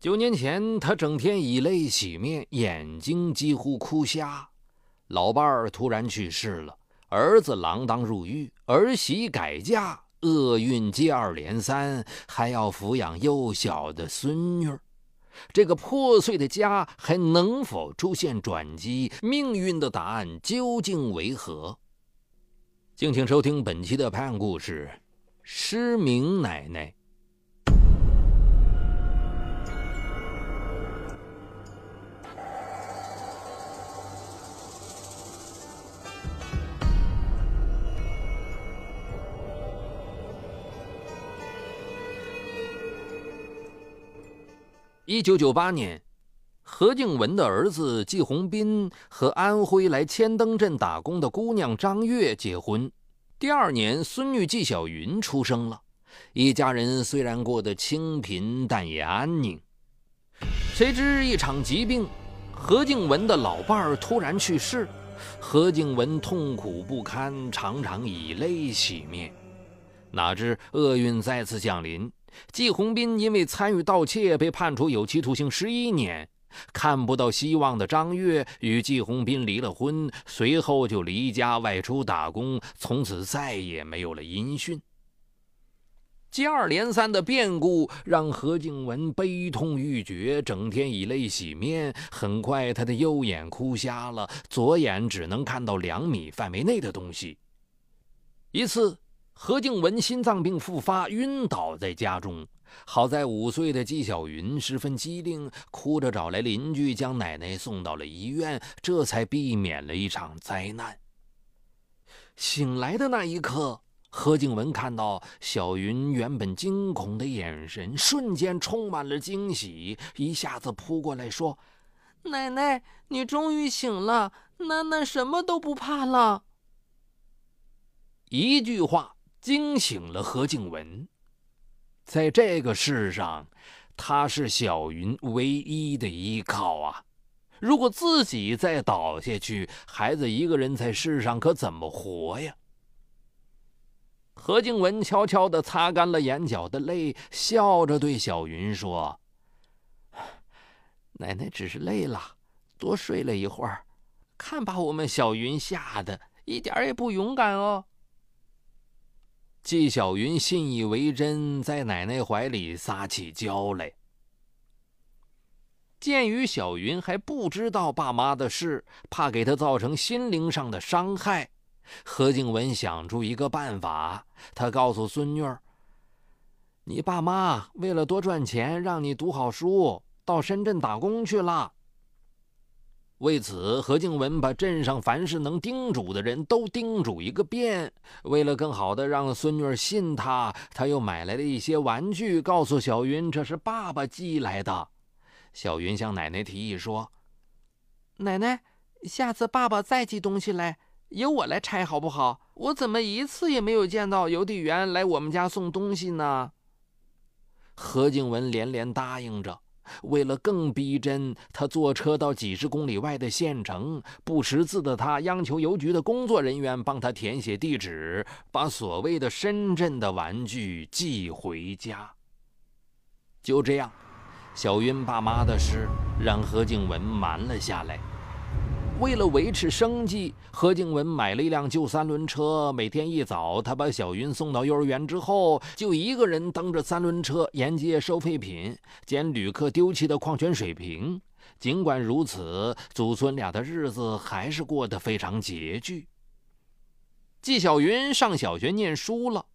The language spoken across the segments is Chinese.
九年前，他整天以泪洗面，眼睛几乎哭瞎。老伴儿突然去世了，儿子锒铛入狱，儿媳改嫁，厄运接二连三，还要抚养幼小的孙女儿。这个破碎的家还能否出现转机？命运的答案究竟为何？敬请收听本期的拍案故事《失明奶奶》。一九九八年，何静文的儿子季红斌和安徽来千灯镇打工的姑娘张月结婚。第二年，孙女季小云出生了。一家人虽然过得清贫，但也安宁。谁知一场疾病，何静文的老伴儿突然去世。何静文痛苦不堪，常常以泪洗面。哪知厄运再次降临。季红斌因为参与盗窃被判处有期徒刑十一年，看不到希望的张月与季红斌离了婚，随后就离家外出打工，从此再也没有了音讯。接二连三的变故让何静文悲痛欲绝，整天以泪洗面。很快，他的右眼哭瞎了，左眼只能看到两米范围内的东西。一次。何静文心脏病复发，晕倒在家中。好在五岁的纪晓云十分机灵，哭着找来邻居，将奶奶送到了医院，这才避免了一场灾难。醒来的那一刻，何静文看到小云原本惊恐的眼神，瞬间充满了惊喜，一下子扑过来说：“奶奶，你终于醒了，囡囡什么都不怕了。”一句话。惊醒了何静文，在这个世上，他是小云唯一的依靠啊！如果自己再倒下去，孩子一个人在世上可怎么活呀？何静文悄悄地擦干了眼角的泪，笑着对小云说：“奶奶只是累了，多睡了一会儿。看把我们小云吓得，一点也不勇敢哦。”纪晓云信以为真，在奶奶怀里撒起娇来。鉴于小云还不知道爸妈的事，怕给她造成心灵上的伤害，何静文想出一个办法。他告诉孙女儿：“你爸妈为了多赚钱，让你读好书，到深圳打工去了。”为此，何静文把镇上凡是能叮嘱的人都叮嘱一个遍。为了更好的让孙女儿信他，他又买来了一些玩具，告诉小云这是爸爸寄来的。小云向奶奶提议说：“奶奶，下次爸爸再寄东西来，由我来拆好不好？我怎么一次也没有见到邮递员来我们家送东西呢？”何静文连连答应着。为了更逼真，他坐车到几十公里外的县城。不识字的他央求邮局的工作人员帮他填写地址，把所谓的深圳的玩具寄回家。就这样，小云爸妈的事让何静文瞒了下来。为了维持生计，何静文买了一辆旧三轮车。每天一早，他把小云送到幼儿园之后，就一个人蹬着三轮车沿街收废品，捡旅客丢弃的矿泉水瓶。尽管如此，祖孙俩的日子还是过得非常拮据。纪晓云上小学念书了。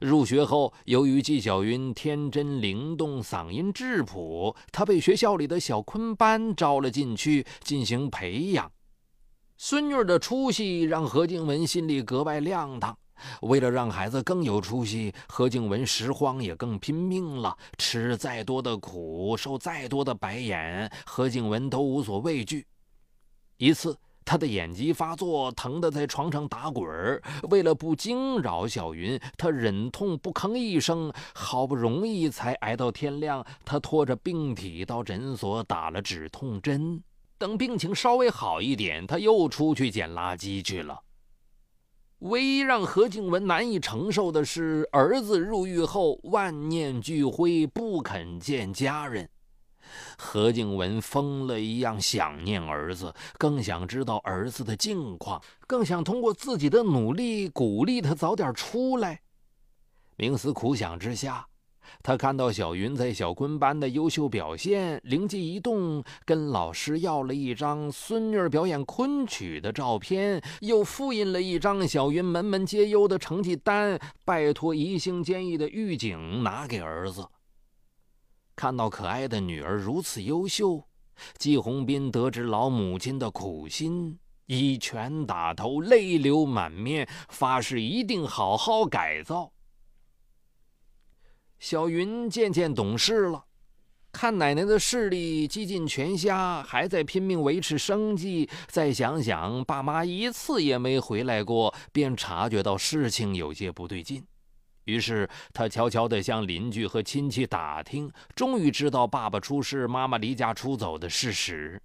入学后，由于纪晓云天真灵动，嗓音质朴，他被学校里的小昆班招了进去进行培养。孙女的出息让何静文心里格外亮堂。为了让孩子更有出息，何静文拾荒也更拼命了。吃再多的苦，受再多的白眼，何静文都无所畏惧。一次，他的眼疾发作，疼得在床上打滚儿。为了不惊扰小云，他忍痛不吭一声。好不容易才挨到天亮，他拖着病体到诊所打了止痛针。等病情稍微好一点，他又出去捡垃圾去了。唯一让何静文难以承受的是，儿子入狱后万念俱灰，不肯见家人。何静文疯了一样想念儿子，更想知道儿子的近况，更想通过自己的努力鼓励他早点出来。冥思苦想之下，他看到小云在小昆班的优秀表现，灵机一动，跟老师要了一张孙女儿表演昆曲的照片，又复印了一张小云门门皆优的成绩单，拜托宜兴监狱的狱警拿给儿子。看到可爱的女儿如此优秀，季红斌得知老母亲的苦心，一拳打头，泪流满面，发誓一定好好改造。小云渐渐懂事了，看奶奶的视力几近全瞎，还在拼命维持生计。再想想爸妈一次也没回来过，便察觉到事情有些不对劲。于是他悄悄地向邻居和亲戚打听，终于知道爸爸出事、妈妈离家出走的事实。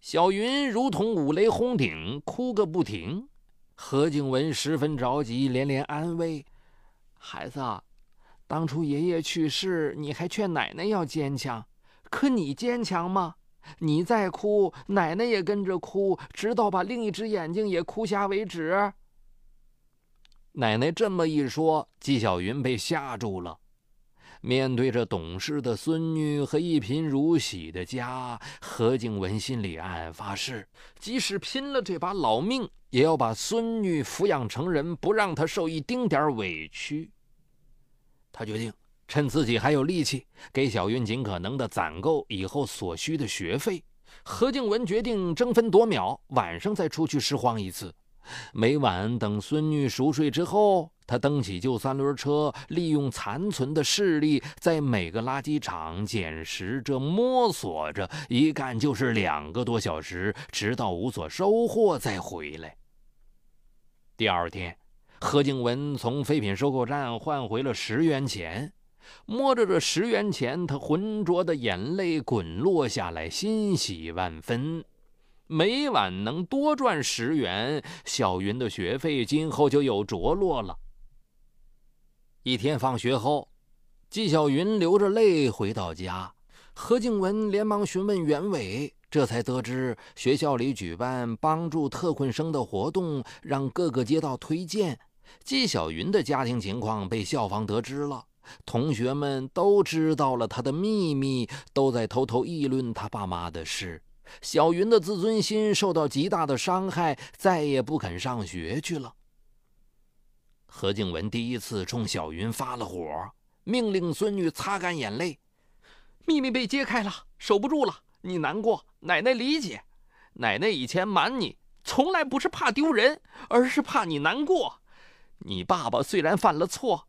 小云如同五雷轰顶，哭个不停。何静文十分着急，连连安慰：“孩子，当初爷爷去世，你还劝奶奶要坚强，可你坚强吗？你再哭，奶奶也跟着哭，直到把另一只眼睛也哭瞎为止。”奶奶这么一说，纪晓云被吓住了。面对着懂事的孙女和一贫如洗的家，何静文心里暗暗发誓：即使拼了这把老命，也要把孙女抚养成人，不让她受一丁点委屈。他决定趁自己还有力气，给小云尽可能的攒够以后所需的学费。何静文决定争分夺秒，晚上再出去拾荒一次。每晚等孙女熟睡之后，他蹬起旧三轮车，利用残存的视力，在每个垃圾场捡拾着、摸索着，一干就是两个多小时，直到无所收获再回来。第二天，何静文从废品收购站换回了十元钱，摸着这十元钱，他浑浊的眼泪滚落下来，欣喜万分。每晚能多赚十元，小云的学费今后就有着落了。一天放学后，纪晓云流着泪回到家，何静文连忙询问原委，这才得知学校里举办帮助特困生的活动，让各个街道推荐。纪晓云的家庭情况被校方得知了，同学们都知道了他的秘密，都在偷偷议论他爸妈的事。小云的自尊心受到极大的伤害，再也不肯上学去了。何静文第一次冲小云发了火，命令孙女擦干眼泪。秘密被揭开了，守不住了。你难过，奶奶理解。奶奶以前瞒你，从来不是怕丢人，而是怕你难过。你爸爸虽然犯了错，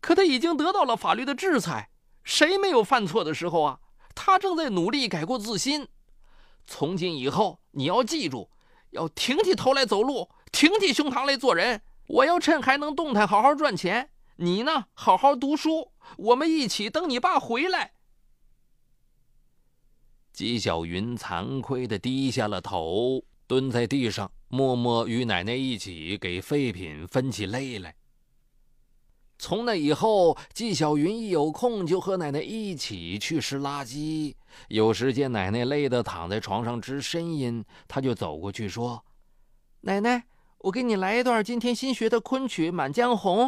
可他已经得到了法律的制裁。谁没有犯错的时候啊？他正在努力改过自新。从今以后，你要记住，要挺起头来走路，挺起胸膛来做人。我要趁还能动弹，好好赚钱。你呢，好好读书。我们一起等你爸回来。纪晓云惭愧地低下了头，蹲在地上，默默与奶奶一起给废品分起类来。从那以后，纪晓云一有空就和奶奶一起去拾垃圾。有时见奶奶累得躺在床上直呻吟，他就走过去说：“奶奶，我给你来一段今天新学的昆曲《满江红》。”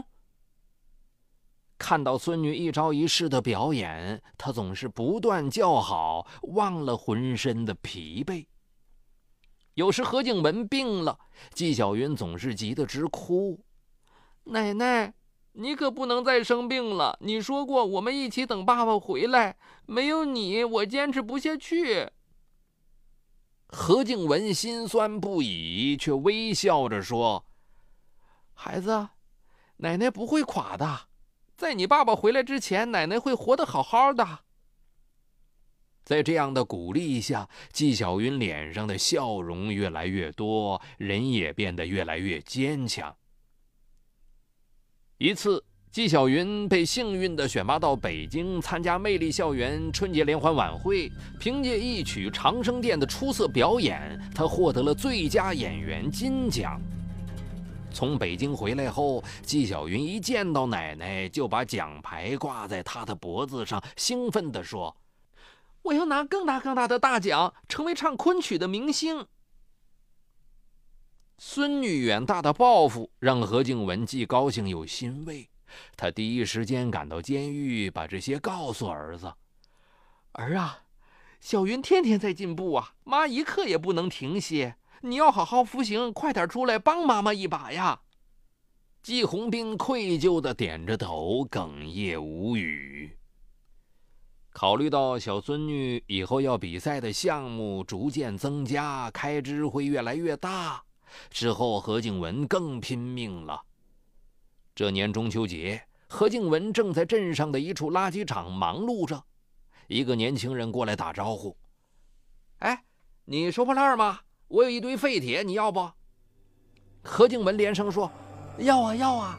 看到孙女一招一式的表演，他总是不断叫好，忘了浑身的疲惫。有时何静文病了，纪晓云总是急得直哭：“奶奶。”你可不能再生病了！你说过我们一起等爸爸回来，没有你我坚持不下去。何静文心酸不已，却微笑着说：“孩子，奶奶不会垮的，在你爸爸回来之前，奶奶会活得好好的。”在这样的鼓励下，纪晓云脸上的笑容越来越多，人也变得越来越坚强。一次，纪晓云被幸运地选拔到北京参加魅力校园春节联欢晚会。凭借一曲《长生殿》的出色表演，他获得了最佳演员金奖。从北京回来后，纪晓云一见到奶奶，就把奖牌挂在她的脖子上，兴奋地说：“我要拿更大更大的大奖，成为唱昆曲的明星。孙女远大的抱负让何静文既高兴又欣慰，他第一时间赶到监狱，把这些告诉儿子。儿啊，小云天天在进步啊，妈一刻也不能停歇。你要好好服刑，快点出来帮妈妈一把呀！季红兵愧疚地点着头，哽咽无语。考虑到小孙女以后要比赛的项目逐渐增加，开支会越来越大。之后，何静文更拼命了。这年中秋节，何静文正在镇上的一处垃圾场忙碌着。一个年轻人过来打招呼：“哎，你收破烂吗？我有一堆废铁，你要不？”何静文连声说：“要啊，要啊。”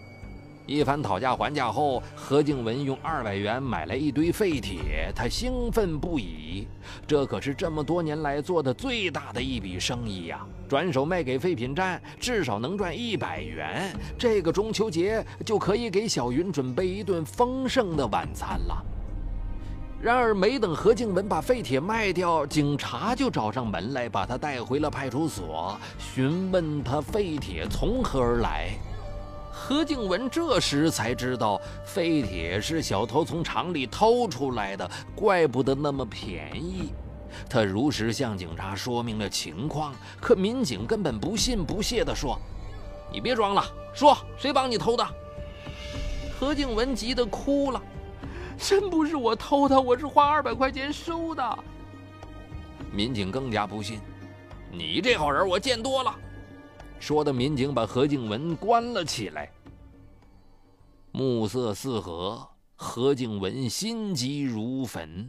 一番讨价还价后，何静文用二百元买来一堆废铁，他兴奋不已。这可是这么多年来做的最大的一笔生意呀！转手卖给废品站，至少能赚一百元。这个中秋节就可以给小云准备一顿丰盛的晚餐了。然而，没等何静文把废铁卖掉，警察就找上门来，把他带回了派出所，询问他废铁从何而来。何静文这时才知道，废铁是小偷从厂里偷出来的，怪不得那么便宜。他如实向警察说明了情况，可民警根本不信不屑地说：“你别装了，说谁帮你偷的？”何静文急得哭了：“真不是我偷的，我是花二百块钱收的。”民警更加不信：“你这号人我见多了。”说的民警把何静文关了起来。暮色四合，何静文心急如焚。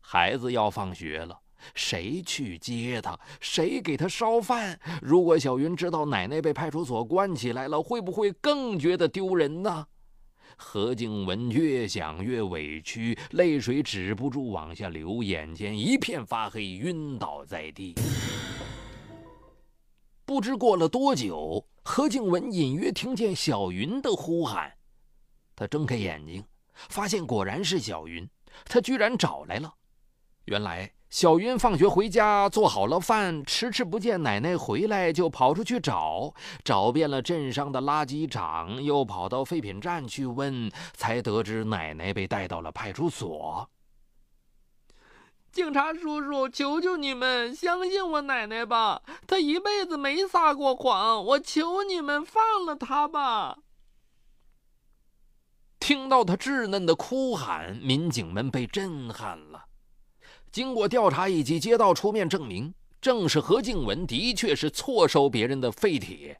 孩子要放学了，谁去接他？谁给他烧饭？如果小云知道奶奶被派出所关起来了，会不会更觉得丢人呢？何静文越想越委屈，泪水止不住往下流，眼前一片发黑，晕倒在地。不知过了多久，何静文隐约听见小云的呼喊。他睁开眼睛，发现果然是小云。他居然找来了。原来小云放学回家，做好了饭，迟迟不见奶奶回来，就跑出去找，找遍了镇上的垃圾场，又跑到废品站去问，才得知奶奶被带到了派出所。警察叔叔，求求你们相信我奶奶吧，她一辈子没撒过谎，我求你们放了她吧。听到他稚嫩的哭喊，民警们被震撼了。经过调查以及街道出面证明，正是何静文的确是错收别人的废铁。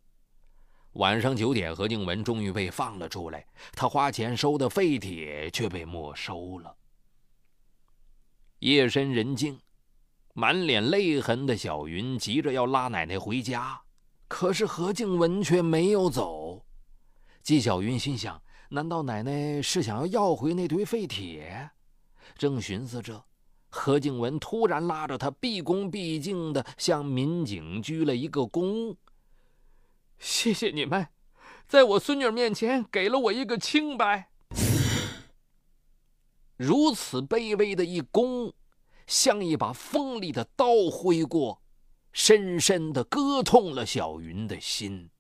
晚上九点，何静文终于被放了出来，他花钱收的废铁却被没收了。夜深人静，满脸泪痕的小云急着要拉奶奶回家，可是何静文却没有走。纪晓云心想：难道奶奶是想要要回那堆废铁？正寻思着，何静文突然拉着他，毕恭毕敬地向民警鞠了一个躬：“谢谢你们，在我孙女面前给了我一个清白。”如此卑微的一躬，像一把锋利的刀挥过，深深的割痛了小云的心。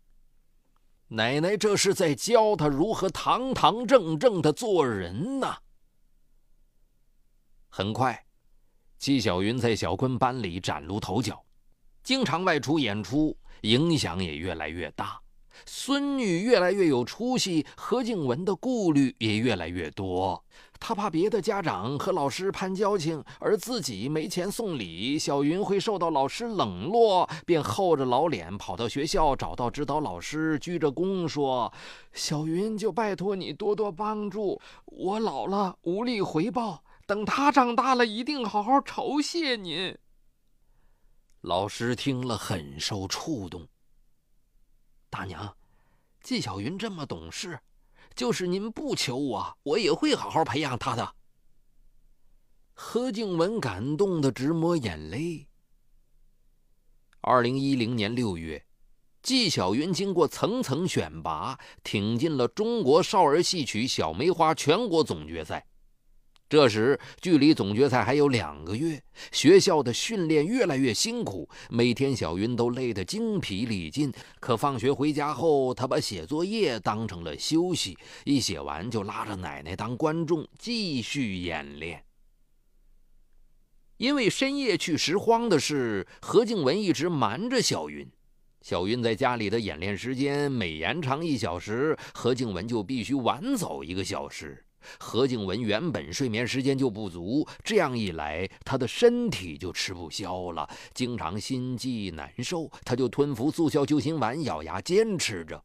奶奶这是在教他如何堂堂正正的做人呢。很快，纪晓云在小坤班里崭露头角，经常外出演出，影响也越来越大。孙女越来越有出息，何静文的顾虑也越来越多。他怕别的家长和老师攀交情，而自己没钱送礼，小云会受到老师冷落，便厚着老脸跑到学校，找到指导老师，鞠着躬说：“小云就拜托你多多帮助，我老了无力回报，等他长大了一定好好酬谢您。”老师听了很受触动。大娘，纪晓云这么懂事。就是您不求我，我也会好好培养他的。何静文感动的直抹眼泪。二零一零年六月，纪晓云经过层层选拔，挺进了中国少儿戏曲小梅花全国总决赛。这时，距离总决赛还有两个月，学校的训练越来越辛苦，每天小云都累得精疲力尽。可放学回家后，他把写作业当成了休息，一写完就拉着奶奶当观众继续演练。因为深夜去拾荒的事，何静文一直瞒着小云。小云在家里的演练时间每延长一小时，何静文就必须晚走一个小时。何静文原本睡眠时间就不足，这样一来，他的身体就吃不消了，经常心悸难受。他就吞服速效救心丸，咬牙坚持着。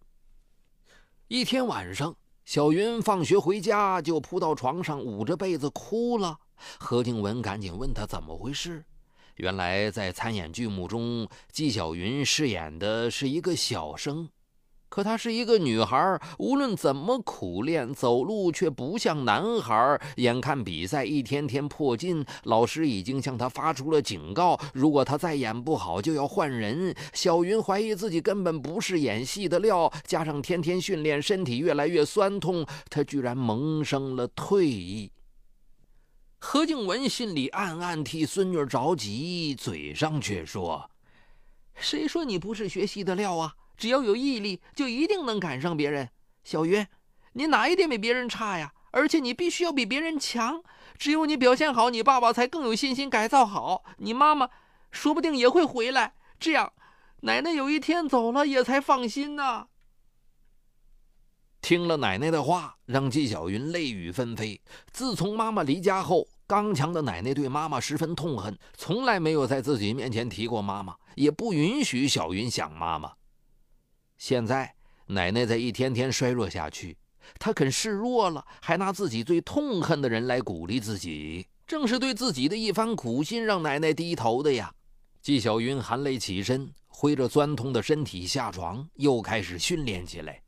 一天晚上，小云放学回家就扑到床上，捂着被子哭了。何静文赶紧问他怎么回事。原来，在参演剧目中，纪晓云饰演的是一个小生。可她是一个女孩，无论怎么苦练，走路却不像男孩。眼看比赛一天天迫近，老师已经向她发出了警告：如果她再演不好，就要换人。小云怀疑自己根本不是演戏的料，加上天天训练，身体越来越酸痛，她居然萌生了退意。何静文心里暗暗替孙女着急，嘴上却说：“谁说你不是学戏的料啊？”只要有毅力，就一定能赶上别人。小云，你哪一点比别人差呀？而且你必须要比别人强。只有你表现好，你爸爸才更有信心改造好。你妈妈说不定也会回来，这样奶奶有一天走了也才放心呢。听了奶奶的话，让纪晓云泪雨纷飞。自从妈妈离家后，刚强的奶奶对妈妈十分痛恨，从来没有在自己面前提过妈妈，也不允许小云想妈妈。现在奶奶在一天天衰弱下去，她肯示弱了，还拿自己最痛恨的人来鼓励自己，正是对自己的一番苦心让奶奶低头的呀。纪晓云含泪起身，挥着酸痛的身体下床，又开始训练起来。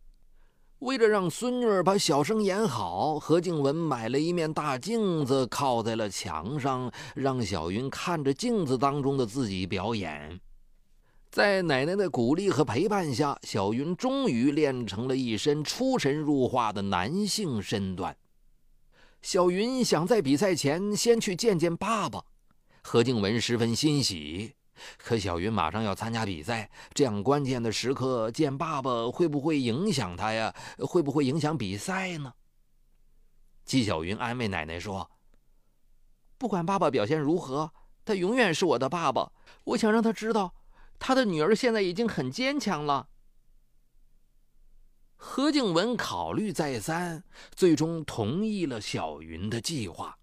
为了让孙女儿把小生演好，何静文买了一面大镜子，靠在了墙上，让小云看着镜子当中的自己表演。在奶奶的鼓励和陪伴下，小云终于练成了一身出神入化的男性身段。小云想在比赛前先去见见爸爸，何静文十分欣喜。可小云马上要参加比赛，这样关键的时刻见爸爸会不会影响他呀？会不会影响比赛呢？纪晓云安慰奶奶说：“不管爸爸表现如何，他永远是我的爸爸。我想让他知道。”他的女儿现在已经很坚强了。何静文考虑再三，最终同意了小云的计划。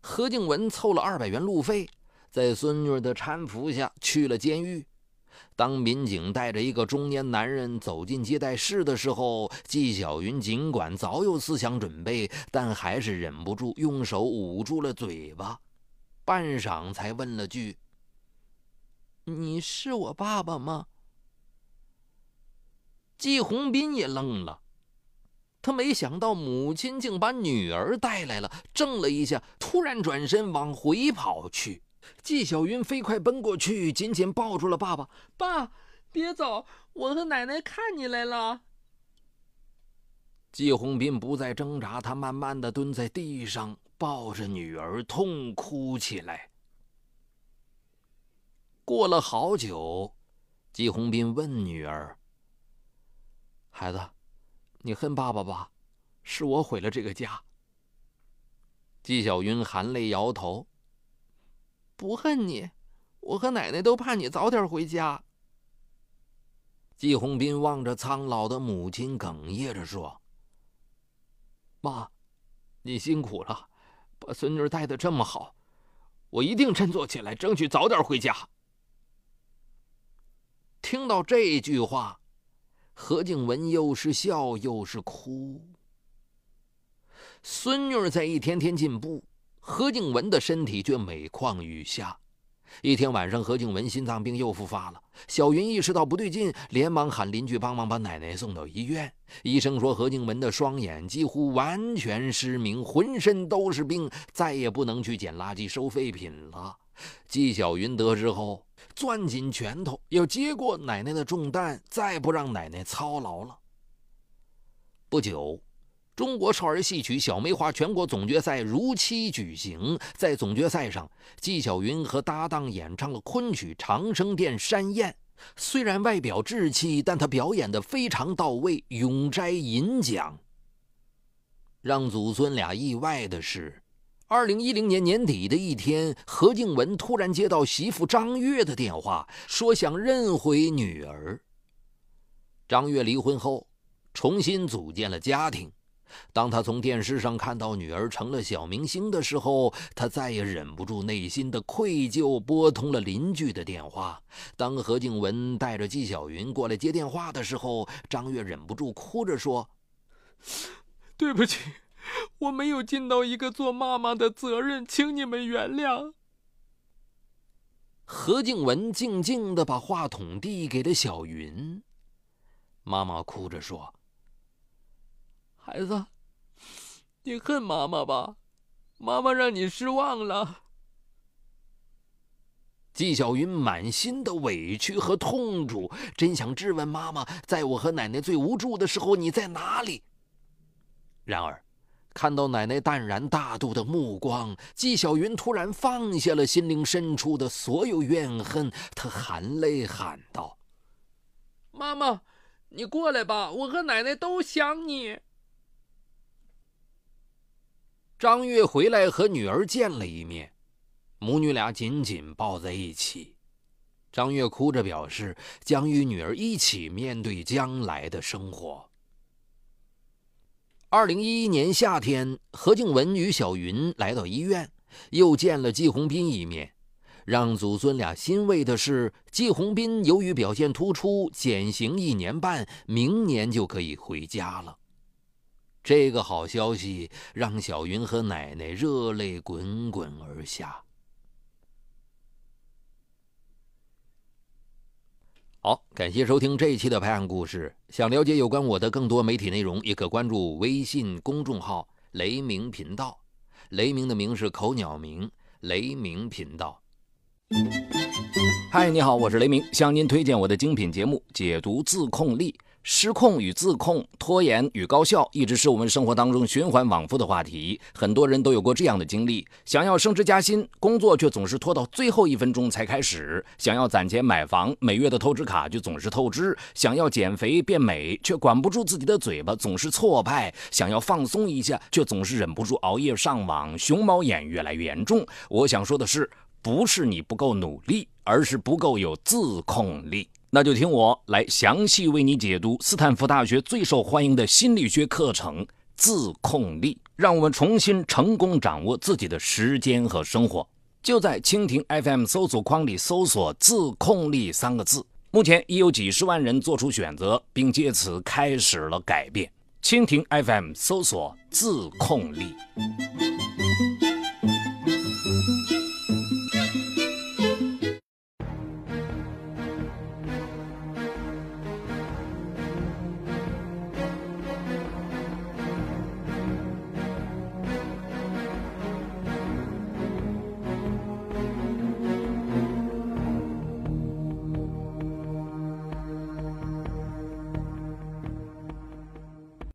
何静文凑了二百元路费，在孙女的搀扶下去了监狱。当民警带着一个中年男人走进接待室的时候，纪晓云尽管早有思想准备，但还是忍不住用手捂住了嘴巴，半晌才问了句。你是我爸爸吗？季红斌也愣了，他没想到母亲竟把女儿带来了，怔了一下，突然转身往回跑去。季小云飞快奔过去，紧紧抱住了爸爸。爸，别走，我和奶奶看你来了。季红斌不再挣扎，他慢慢的蹲在地上，抱着女儿痛哭起来。过了好久，季红斌问女儿：“孩子，你恨爸爸吧？是我毁了这个家。”季小云含泪摇头：“不恨你，我和奶奶都盼你早点回家。”季红斌望着苍老的母亲，哽咽着说：“妈，你辛苦了，把孙女带的这么好，我一定振作起来，争取早点回家。”听到这句话，何静文又是笑又是哭。孙女儿在一天天进步，何静文的身体却每况愈下。一天晚上，何静文心脏病又复发了。小云意识到不对劲，连忙喊邻居帮忙把奶奶送到医院。医生说，何静文的双眼几乎完全失明，浑身都是病，再也不能去捡垃圾收废品了。纪晓云得知后。攥紧拳头，要接过奶奶的重担，再不让奶奶操劳了。不久，中国少儿戏曲小梅花全国总决赛如期举行，在总决赛上，纪晓云和搭档演唱了昆曲《长生殿山宴》。虽然外表稚气，但他表演的非常到位，永摘银奖。让祖孙俩意外的是，二零一零年年底的一天，何静文突然接到媳妇张月的电话，说想认回女儿。张月离婚后，重新组建了家庭。当他从电视上看到女儿成了小明星的时候，他再也忍不住内心的愧疚，拨通了邻居的电话。当何静文带着纪晓云过来接电话的时候，张月忍不住哭着说：“对不起，我没有尽到一个做妈妈的责任，请你们原谅。”何静文静静的把话筒递给了小云，妈妈哭着说。孩子，你恨妈妈吧？妈妈让你失望了。纪晓云满心的委屈和痛楚，真想质问妈妈：在我和奶奶最无助的时候，你在哪里？然而，看到奶奶淡然大度的目光，纪晓云突然放下了心灵深处的所有怨恨，他含泪喊道：“妈妈，你过来吧，我和奶奶都想你。”张月回来和女儿见了一面，母女俩紧紧抱在一起。张月哭着表示将与女儿一起面对将来的生活。二零一一年夏天，何静文与小云来到医院，又见了季红斌一面。让祖孙俩欣慰的是，季红斌由于表现突出，减刑一年半，明年就可以回家了。这个好消息让小云和奶奶热泪滚滚而下。好，感谢收听这一期的拍案故事。想了解有关我的更多媒体内容，也可关注微信公众号“雷鸣频道”。雷鸣的鸣是口鸟鸣，雷鸣频道。嗨，你好，我是雷鸣，向您推荐我的精品节目《解读自控力》。失控与自控、拖延与高效，一直是我们生活当中循环往复的话题。很多人都有过这样的经历：想要升职加薪，工作却总是拖到最后一分钟才开始；想要攒钱买房，每月的透支卡就总是透支；想要减肥变美，却管不住自己的嘴巴，总是挫败；想要放松一下，却总是忍不住熬夜上网，熊猫眼越来越严重。我想说的是，不是你不够努力，而是不够有自控力。那就听我来详细为你解读斯坦福大学最受欢迎的心理学课程——自控力，让我们重新成功掌握自己的时间和生活。就在蜻蜓 FM 搜索框里搜索“自控力”三个字，目前已有几十万人做出选择，并借此开始了改变。蜻蜓 FM 搜索“自控力”。